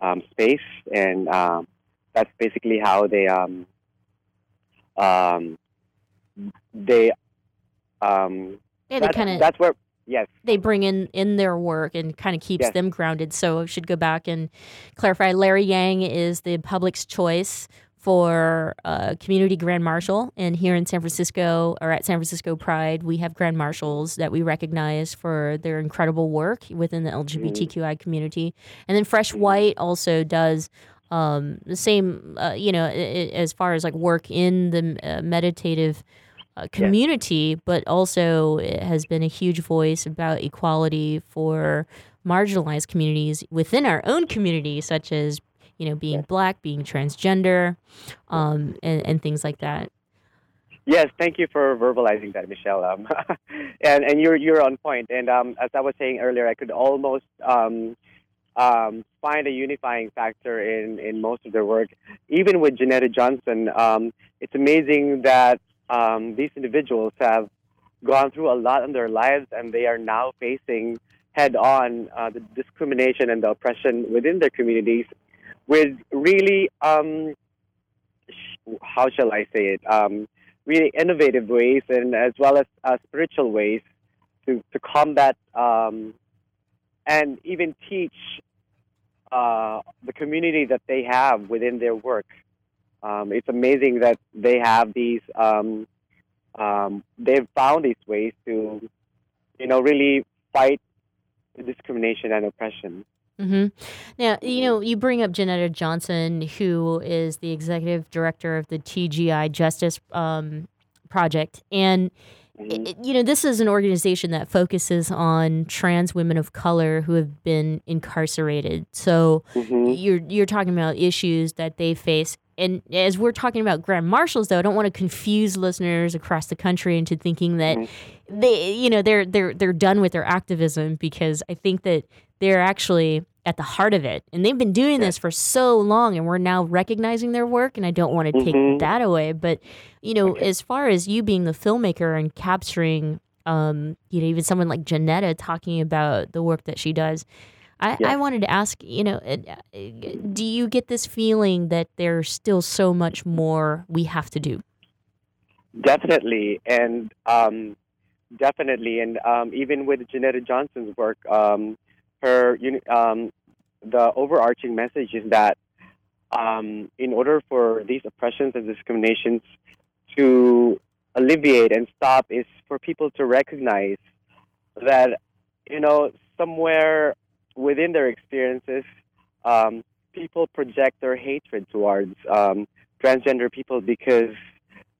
um, space, and um, that's basically how they um, um, they um, yeah, they kind of that's where yes they bring in in their work and kind of keeps yes. them grounded. So I should go back and clarify. Larry Yang is the public's choice for uh, community grand marshal, and here in San Francisco or at San Francisco Pride, we have grand marshals that we recognize for their incredible work within the LGBTQI community. And then Fresh White also does um, the same, uh, you know, as far as like work in the uh, meditative uh, community, but also it has been a huge voice about equality for marginalized communities within our own community, such as you know being black, being transgender, um, and, and things like that. Yes, thank you for verbalizing that, Michelle. Um, and and you're you're on point. And um, as I was saying earlier, I could almost um, um, find a unifying factor in in most of their work. Even with Janetta Johnson, um, it's amazing that um, these individuals have gone through a lot in their lives, and they are now facing head on uh, the discrimination and the oppression within their communities with really um, how shall I say it? Um, really innovative ways and as well as uh, spiritual ways to, to combat um, and even teach uh, the community that they have within their work. Um, it's amazing that they have these, um, um, they've found these ways to, you know, really fight discrimination and oppression. Hmm Now, you know, you bring up Janetta Johnson, who is the executive director of the TGI Justice um, Project. And, i- you know, this is an organization that focuses on trans women of color who have been incarcerated. So you're, you're talking about issues that they face. And as we're talking about grand marshals, though, I don't want to confuse listeners across the country into thinking that they, you know, they're they're they're done with their activism because I think that they're actually at the heart of it, and they've been doing this for so long, and we're now recognizing their work. And I don't want to take Mhm. that away, but you know, as far as you being the filmmaker and capturing, um, you know, even someone like Janetta talking about the work that she does. I, I wanted to ask, you know, uh, do you get this feeling that there's still so much more we have to do? Definitely, and um, definitely, and um, even with Janetta Johnson's work, um, her um, the overarching message is that um, in order for these oppressions and discriminations to alleviate and stop, is for people to recognize that you know somewhere within their experiences, um, people project their hatred towards um, transgender people because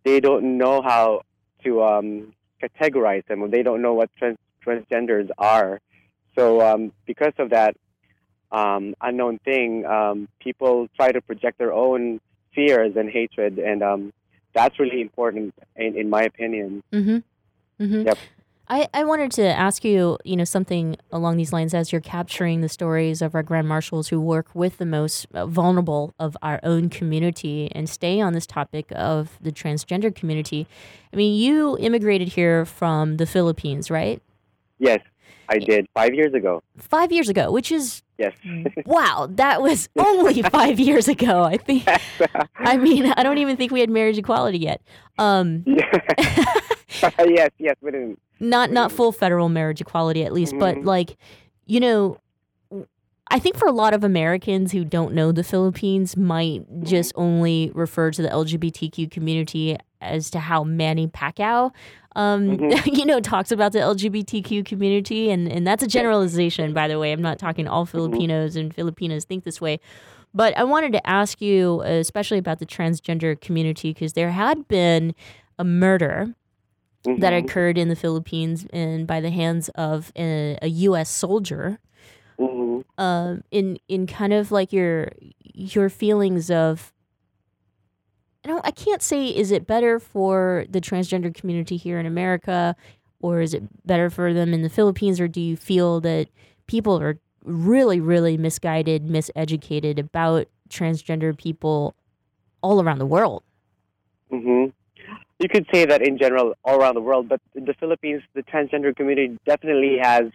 they don't know how to um, categorize them or they don't know what trans- transgenders are. So um, because of that um, unknown thing, um, people try to project their own fears and hatred, and um, that's really important, in, in my opinion. Mm-hmm. Mm-hmm. Yep. I, I wanted to ask you, you know, something along these lines as you're capturing the stories of our grand marshals who work with the most uh, vulnerable of our own community and stay on this topic of the transgender community. I mean, you immigrated here from the Philippines, right? Yes, I did five years ago. Five years ago, which is Yes. wow, that was only five years ago. I think. I mean, I don't even think we had marriage equality yet. Um, yes, yes, we didn't. not not full federal marriage equality at least, but Mhm. like, you know, I think for a lot of Americans who don't know the Philippines might just only refer to the LGBTQ community as to how Manny Pacquiao, um, Mhm. you know, talks about the LGBTQ community, and and that's a generalization, by the way. I'm not talking all Filipinos and Filipinas think this way. But I wanted to ask you, especially about the transgender community, because there had been a murder that Mhm. occurred in the Philippines and by the hands of a, a U.S. soldier. Um, in in kind of like your your feelings of. I don't. I can't say is it better for the transgender community here in America, or is it better for them in the Philippines, or do you feel that people are really, really misguided, miseducated about transgender people all around the world? hmm You could say that in general, all around the world, but in the Philippines, the transgender community definitely has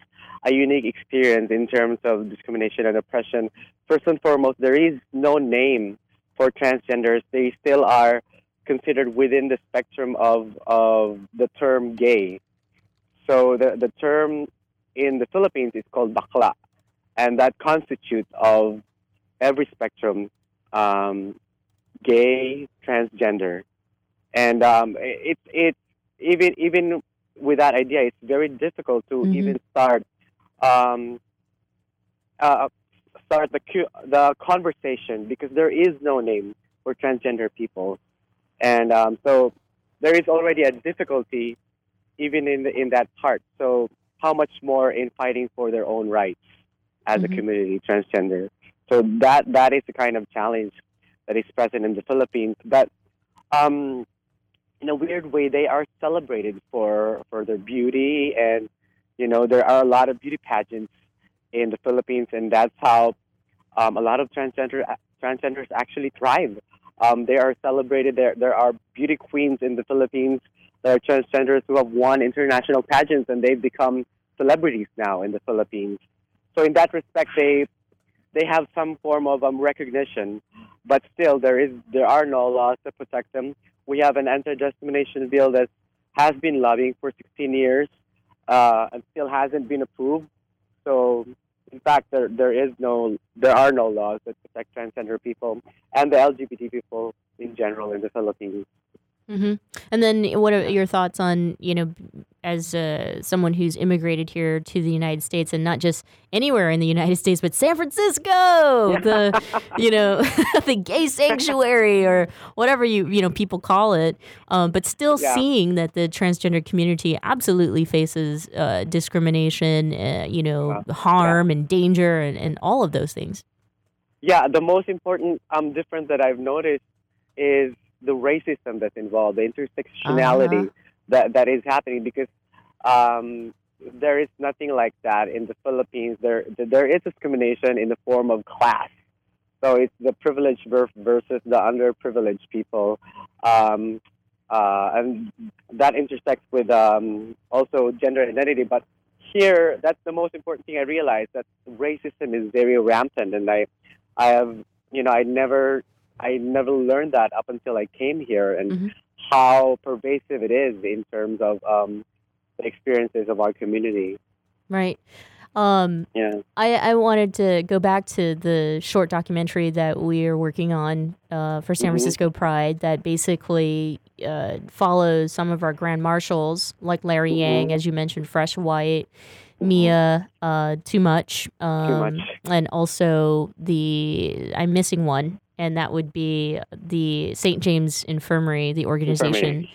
a unique experience in terms of discrimination and oppression. First and foremost, there is no name for transgenders. They still are considered within the spectrum of, of the term gay. So the, the term in the Philippines is called bakla, and that constitutes of every spectrum um, gay, transgender, and um, it's it's even even with that idea, it's very difficult to Mhm. even start um, uh, start the the conversation because there is no name for transgender people, and um, so there is already a difficulty even in the, in that part. So how much more in fighting for their own rights as a Mhm. community transgender? So that that is the kind of challenge that is present in the Philippines. But um, in a weird way, they are celebrated for for their beauty, and you know there are a lot of beauty pageants in the Philippines, and that's how um, a lot of transgender transgenders actually thrive. Um, they are celebrated. There there are beauty queens in the Philippines. There are transgenders who have won international pageants, and they've become celebrities now in the Philippines. So in that respect, they they have some form of um, recognition, but still there is there are no laws to protect them. We have an anti-discrimination bill that has been lobbying for 16 years uh, and still hasn't been approved. So in fact, there there is no there are no laws that protect transgender people and the LGBT people in general in the Philippines. Hmm And then, what are your thoughts on you know, as uh, someone who's immigrated here to the United States, and not just anywhere in the United States, but San Francisco, the you know, the gay sanctuary, or whatever you you know people call it, um, but still Yeah. seeing that the transgender community absolutely faces uh, discrimination, uh, you know, harm and danger, and, and all of those things. Yeah, the most important um, difference that I've noticed is the racism that's involved, the intersectionality Uh-huh. that, that is happening because um, there is nothing like that in the Philippines. There there is discrimination in the form of class. So it's the privileged versus the underprivileged people, um, uh, and that intersects with um, also gender identity. But here, that's the most important thing I realized that racism is very rampant, and I, I have, you know, I never, I never learned that up until I came here, and how pervasive it is in terms of um, the experiences of our community. Right. Um, Yeah. I, I wanted to go back to the short documentary that we're working on uh, for San Mhm. Francisco Pride that basically uh, follows some of our grand marshals, like Larry Yang, as you mentioned, Fresh White, Mia, uh, Tu Mutch, um, Much. and also the, I'm missing one, and that would be the St. James Infirmary, the organization.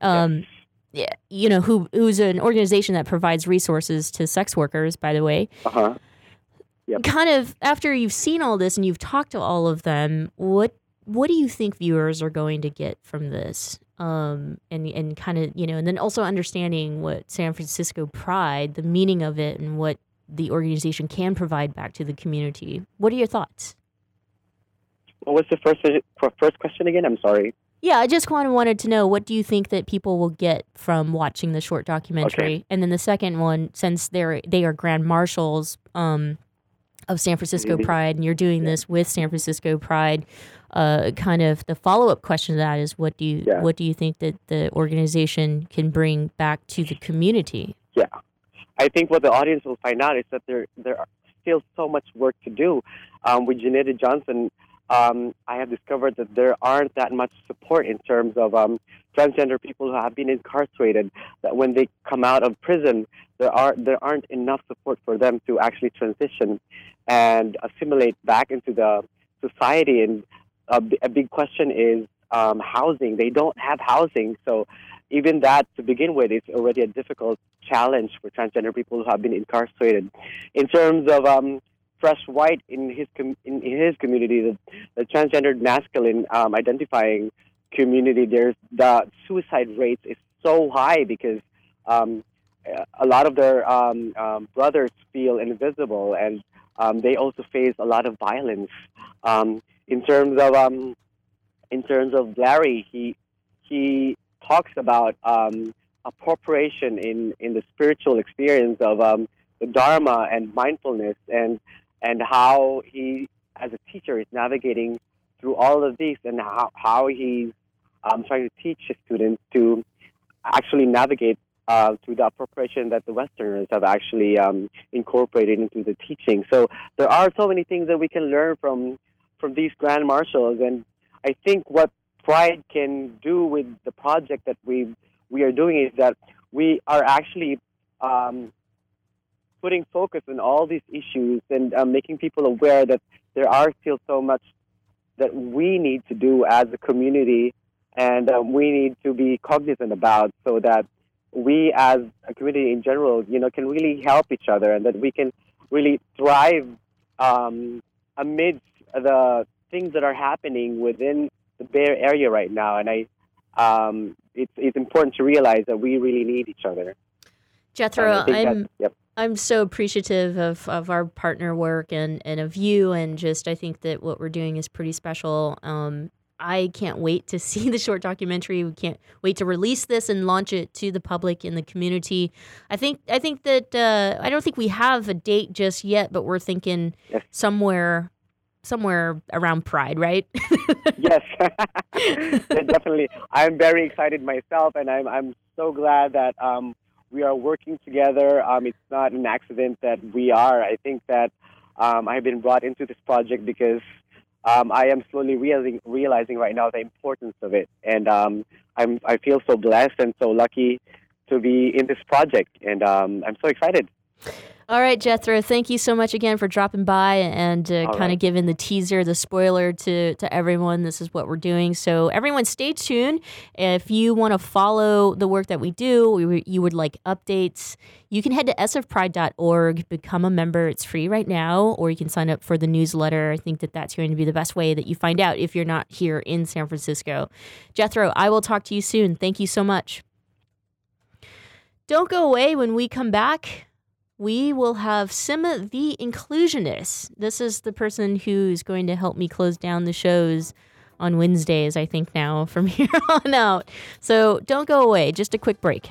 Um, yeah, you know, who who's an organization that provides resources to sex workers, by the way. Uh huh. Yep. Kind of after you've seen all this and you've talked to all of them, what what do you think viewers are going to get from this? Um, and and kind of you know, and then also understanding what San Francisco Pride, the meaning of it, and what the organization can provide back to the community. What are your thoughts? What was the first first question again? I'm sorry. Yeah, I just kind of wanted to know what do you think that people will get from watching the short documentary, Okay. and then the second one, since they're they are grand marshals um, of San Francisco Mhm. Pride, and you're doing this with San Francisco Pride. Uh, kind of the follow up question to that is, what do you Yeah. what do you think that the organization can bring back to the community? Yeah, I think what the audience will find out is that there there are still so much work to do. Um, with Janetta Johnson, um, I have discovered that there aren't that much support in terms of um, transgender people who have been incarcerated. That when they come out of prison, there are there aren't enough support for them to actually transition and assimilate back into the society. And a big question is um, housing. They don't have housing, so even that to begin with is already a difficult challenge for transgender people who have been incarcerated. In terms of um, White in his com- in, in his community, the, the transgendered masculine um, identifying community, there's the suicide rates is so high because um, a lot of their um, um, brothers feel invisible and um, they also face a lot of violence. Um, in terms of um, in terms of Larry, he he talks about um, appropriation in, in the spiritual experience of um, the Dharma and mindfulness, and and how he, as a teacher, is navigating through all of these, and how how he's um, trying to teach his students to actually navigate uh, through the appropriation that the Westerners have actually um, incorporated into the teaching. So there are so many things that we can learn from from these grand marshals, and I think what Pride can do with the project that we we are doing is that we are actually um, putting focus on all these issues and uh, making people aware that there are still so much that we need to do as a community and um, we need to be cognizant about so that we as a community in general, you know, can really help each other and that we can really thrive um, amidst the things that are happening within the Bay Area right now. And I, um, it's, it's important to realize that we really need each other. Jethro, I'm yep. I'm so appreciative of, of our partner work and, and of you and just I think that what we're doing is pretty special. Um, I can't wait to see the short documentary. We can't wait to release this and launch it to the public in the community. I think I think that uh, I don't think we have a date just yet, but we're thinking yes. somewhere somewhere around Pride, right? yes, definitely. I'm very excited myself, and I'm I'm so glad that um, we are working together. Um, it's not an accident that we are. I think that um, I've been brought into this project because um, I am slowly realizing, realizing right now the importance of it, and um, I'm I feel so blessed and so lucky to be in this project, and um, I'm so excited. All right, Jethro, thank you so much again for dropping by and uh, kind right. of giving the teaser, the spoiler to, to everyone. This is what we're doing. So, everyone, stay tuned. If you want to follow the work that we do, we, you would like updates, you can head to sfpride.org, become a member. It's free right now, or you can sign up for the newsletter. I think that that's going to be the best way that you find out if you're not here in San Francisco. Jethro, I will talk to you soon. Thank you so much. Don't go away when we come back we will have Simma the Inclusionist. This is the person who's going to help me close down the shows on Wednesdays, I think, now from here on out. So don't go away, just a quick break.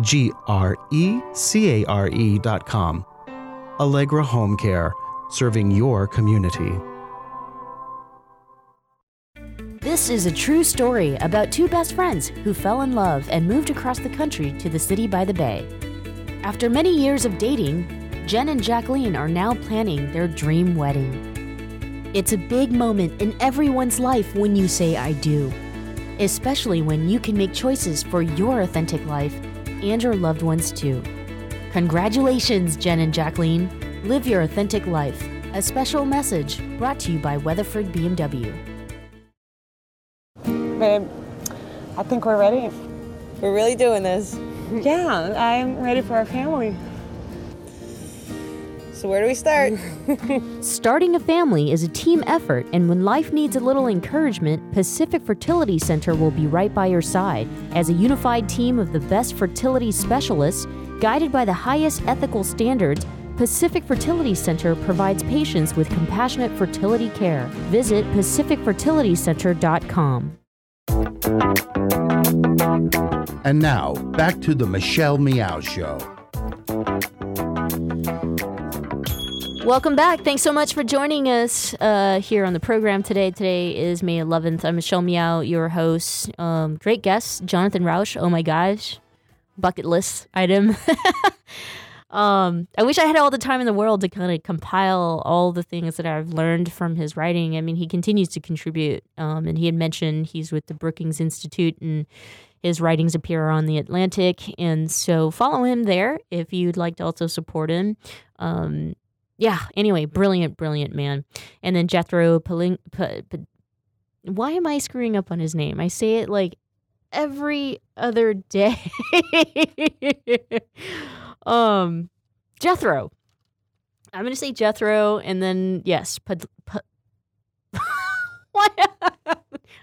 G R E C A R E dot com. Allegra Home Care, serving your community. This is a true story about two best friends who fell in love and moved across the country to the city by the bay. After many years of dating, Jen and Jacqueline are now planning their dream wedding. It's a big moment in everyone's life when you say I do, especially when you can make choices for your authentic life and your loved ones too. Congratulations, Jen and Jacqueline. Live your authentic life. A special message brought to you by Weatherford BMW. Babe, I think we're ready. We're really doing this. Yeah, I'm ready for our family. So, where do we start? Starting a family is a team effort, and when life needs a little encouragement, Pacific Fertility Center will be right by your side. As a unified team of the best fertility specialists, guided by the highest ethical standards, Pacific Fertility Center provides patients with compassionate fertility care. Visit pacificfertilitycenter.com. And now, back to the Michelle Meow Show. Welcome back. Thanks so much for joining us uh, here on the program today. Today is May 11th. I'm Michelle Meow, your host. Um, great guest, Jonathan Rauch. Oh my gosh, bucket list item. um, I wish I had all the time in the world to kind of compile all the things that I've learned from his writing. I mean, he continues to contribute, um, and he had mentioned he's with the Brookings Institute and his writings appear on the Atlantic, and so follow him there if you'd like to also support him. Um, yeah, anyway, brilliant, brilliant man. And then Jethro Paling. P- P- why am I screwing up on his name? I say it like every other day. um, Jethro. I'm going to say Jethro, and then, yes, P- P-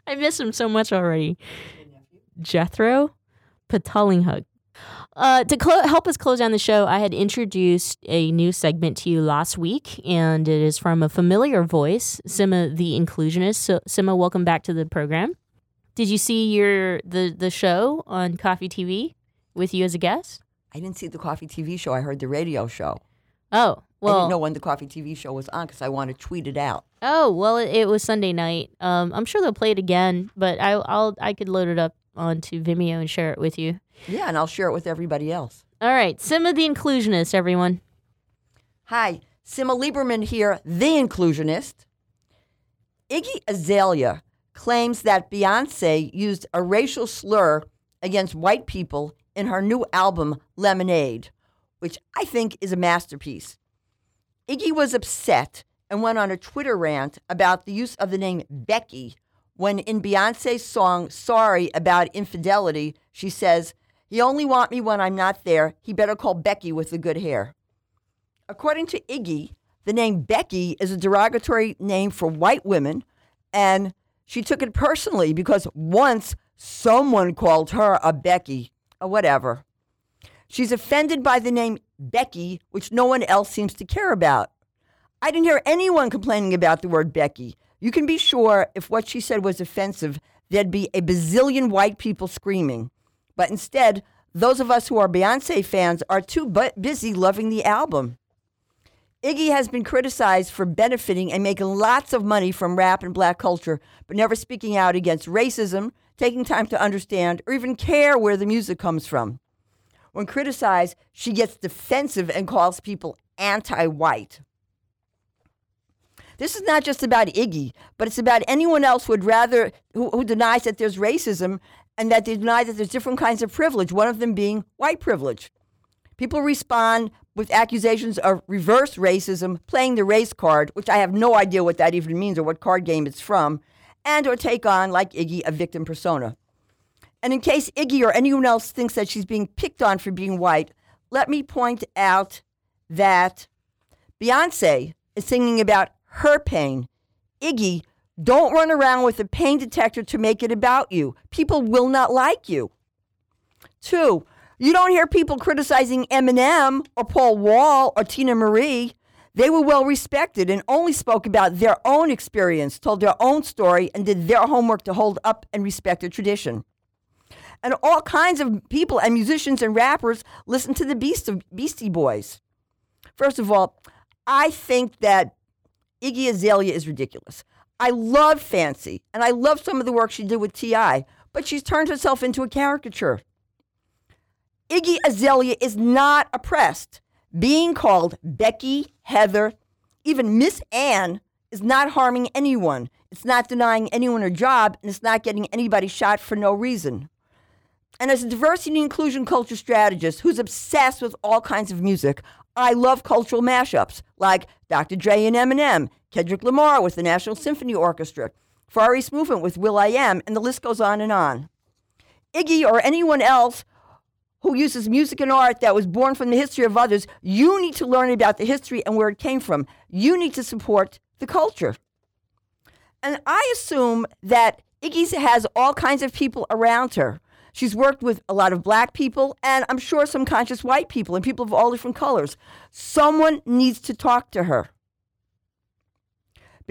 I miss him so much already. Jethro Patalinghug. Uh, to clo- help us close down the show, I had introduced a new segment to you last week, and it is from a familiar voice, Simma the Inclusionist. So, Simma, welcome back to the program. Did you see your the the show on KOFY TV with you as a guest? I didn't see the KOFY TV show. I heard the radio show. Oh, well, I didn't know when the KOFY TV show was on because I want to tweet it out. Oh well, it, it was Sunday night. Um, I'm sure they'll play it again, but I, I'll I could load it up onto Vimeo and share it with you. Yeah, and I'll share it with everybody else. All right, Simma the Inclusionist, everyone. Hi, Simma Lieberman here, the inclusionist. Iggy Azalea claims that Beyonce used a racial slur against white people in her new album, Lemonade, which I think is a masterpiece. Iggy was upset and went on a Twitter rant about the use of the name Becky when in Beyonce's song Sorry About Infidelity, she says, He only want me when I'm not there. He better call Becky with the good hair. According to Iggy, the name Becky is a derogatory name for white women, and she took it personally because once someone called her a Becky, or whatever. She's offended by the name Becky, which no one else seems to care about. I didn't hear anyone complaining about the word Becky. You can be sure if what she said was offensive, there'd be a bazillion white people screaming. But instead, those of us who are Beyonce fans are too bu- busy loving the album. Iggy has been criticized for benefiting and making lots of money from rap and black culture, but never speaking out against racism, taking time to understand, or even care where the music comes from. When criticized, she gets defensive and calls people anti white. This is not just about Iggy, but it's about anyone else who would rather who, who denies that there's racism and that they deny that there's different kinds of privilege, one of them being white privilege. People respond with accusations of reverse racism, playing the race card, which I have no idea what that even means or what card game it's from, and or take on, like Iggy, a victim persona. And in case Iggy or anyone else thinks that she's being picked on for being white, let me point out that Beyonce is singing about her pain. Iggy, don't run around with a pain detector to make it about you. People will not like you. Two, you don't hear people criticizing Eminem or Paul Wall or Teena Marie. They were well respected and only spoke about their own experience, told their own story, and did their homework to hold up and respect their tradition. And all kinds of people and musicians and rappers listen to the Beast of Beastie Boys. First of all, I think that Iggy Azalea is ridiculous. I love Fancy, and I love some of the work she did with T.I., but she's turned herself into a caricature. Iggy Azalea is not oppressed. Being called Becky, Heather, even Miss Ann is not harming anyone. It's not denying anyone a job, and it's not getting anybody shot for no reason. And as a diversity and inclusion culture strategist who's obsessed with all kinds of music, I love cultural mashups like Dr. Dre and Eminem, Kendrick Lamar with the National Symphony Orchestra, Far East Movement with Will I Am, and the list goes on and on. Iggy or anyone else who uses music and art that was born from the history of others, you need to learn about the history and where it came from. You need to support the culture. And I assume that Iggy has all kinds of people around her. She's worked with a lot of black people and I'm sure some conscious white people and people of all different colors. Someone needs to talk to her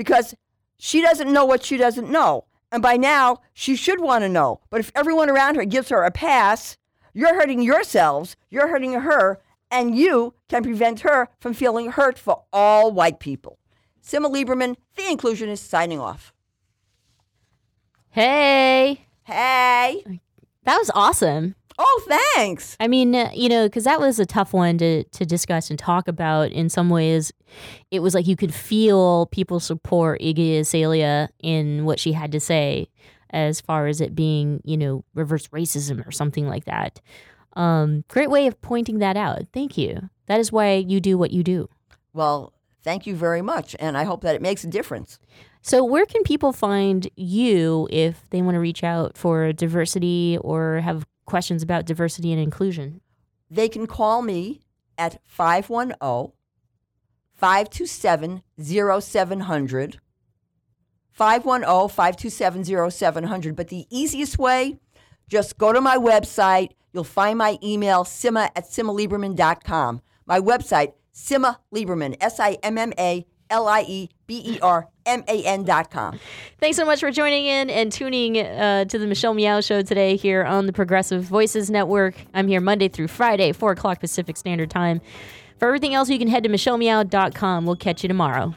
because she doesn't know what she doesn't know. And by now, she should want to know. But if everyone around her gives her a pass, you're hurting yourselves, you're hurting her, and you can prevent her from feeling hurt for all white people. Simma Lieberman, the inclusionist, signing off. Hey. Hey. That was awesome. Oh, thanks. I mean, uh, you know, because that was a tough one to to discuss and talk about. In some ways, it was like you could feel people support Iggy Azalea in what she had to say, as far as it being, you know, reverse racism or something like that. Um, great way of pointing that out. Thank you. That is why you do what you do. Well, thank you very much, and I hope that it makes a difference. So, where can people find you if they want to reach out for diversity or have questions about diversity and inclusion? They can call me at 510 527 0700. 510 527 0700. But the easiest way Just go to my website. You'll find my email, simma at simmalieberman.com. My website, Simma Lieberman, S I M M A L I E B E R M A N dot com. Thanks so much for joining in and tuning uh, to the Michelle Meow Show today here on the Progressive Voices Network. I'm here Monday through Friday, 4 o'clock Pacific Standard Time. For everything else, you can head to michellemeow.com. We'll catch you tomorrow.